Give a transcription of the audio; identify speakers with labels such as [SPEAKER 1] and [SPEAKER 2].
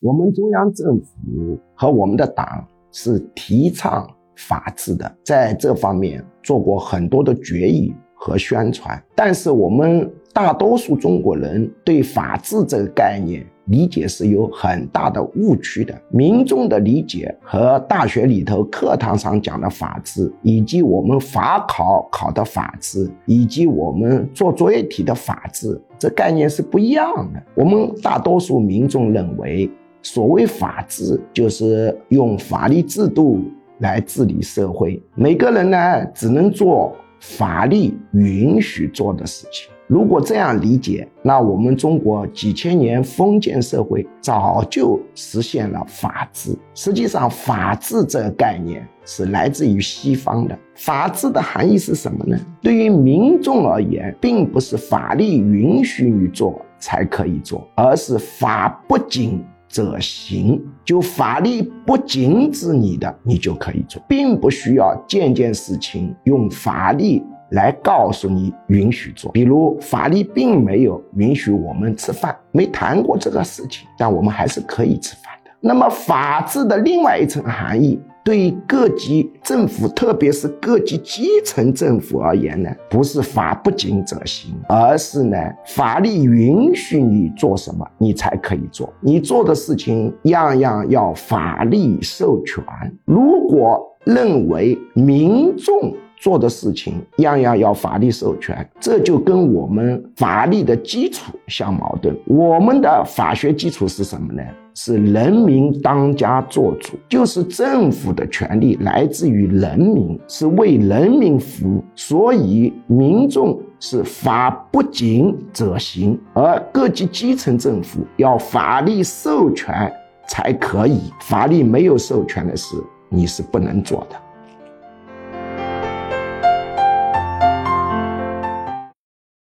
[SPEAKER 1] 我们中央政府和我们的党是提倡法治的，在这方面做过很多的决议和宣传。但是我们大多数中国人对法治这个概念理解是有很大的误区的。民众的理解和大学里头课堂上讲的法治，以及我们法考考的法治，以及我们做作业题的法治，这概念是不一样的。我们大多数民众认为。所谓法治，就是用法律制度来治理社会。每个人呢，只能做法律允许做的事情。如果这样理解，那我们中国几千年封建社会早就实现了法治。实际上，法治这个概念是来自于西方的。法治的含义是什么呢？对于民众而言，并不是法律允许你做才可以做，而是法不仅。者行，就法律不禁止你的，你就可以做，并不需要件件事情用法律来告诉你允许做。比如，法律并没有允许我们吃饭，没谈过这个事情，但我们还是可以吃饭的。那么，法治的另外一层含义。对各级政府，特别是各级基层政府而言呢，不是法不禁则行，而是呢，法律允许你做什么，你才可以做。你做的事情样样要法律授权。如果认为民众做的事情样样要法律授权，这就跟我们法律的基础相矛盾。我们的法学基础是什么呢？是人民当家作主，就是政府的权利来自于人民，是为人民服务，所以民众是法不禁则行，而各级基层政府要法律授权才可以，法律没有授权的事，你是不能做的。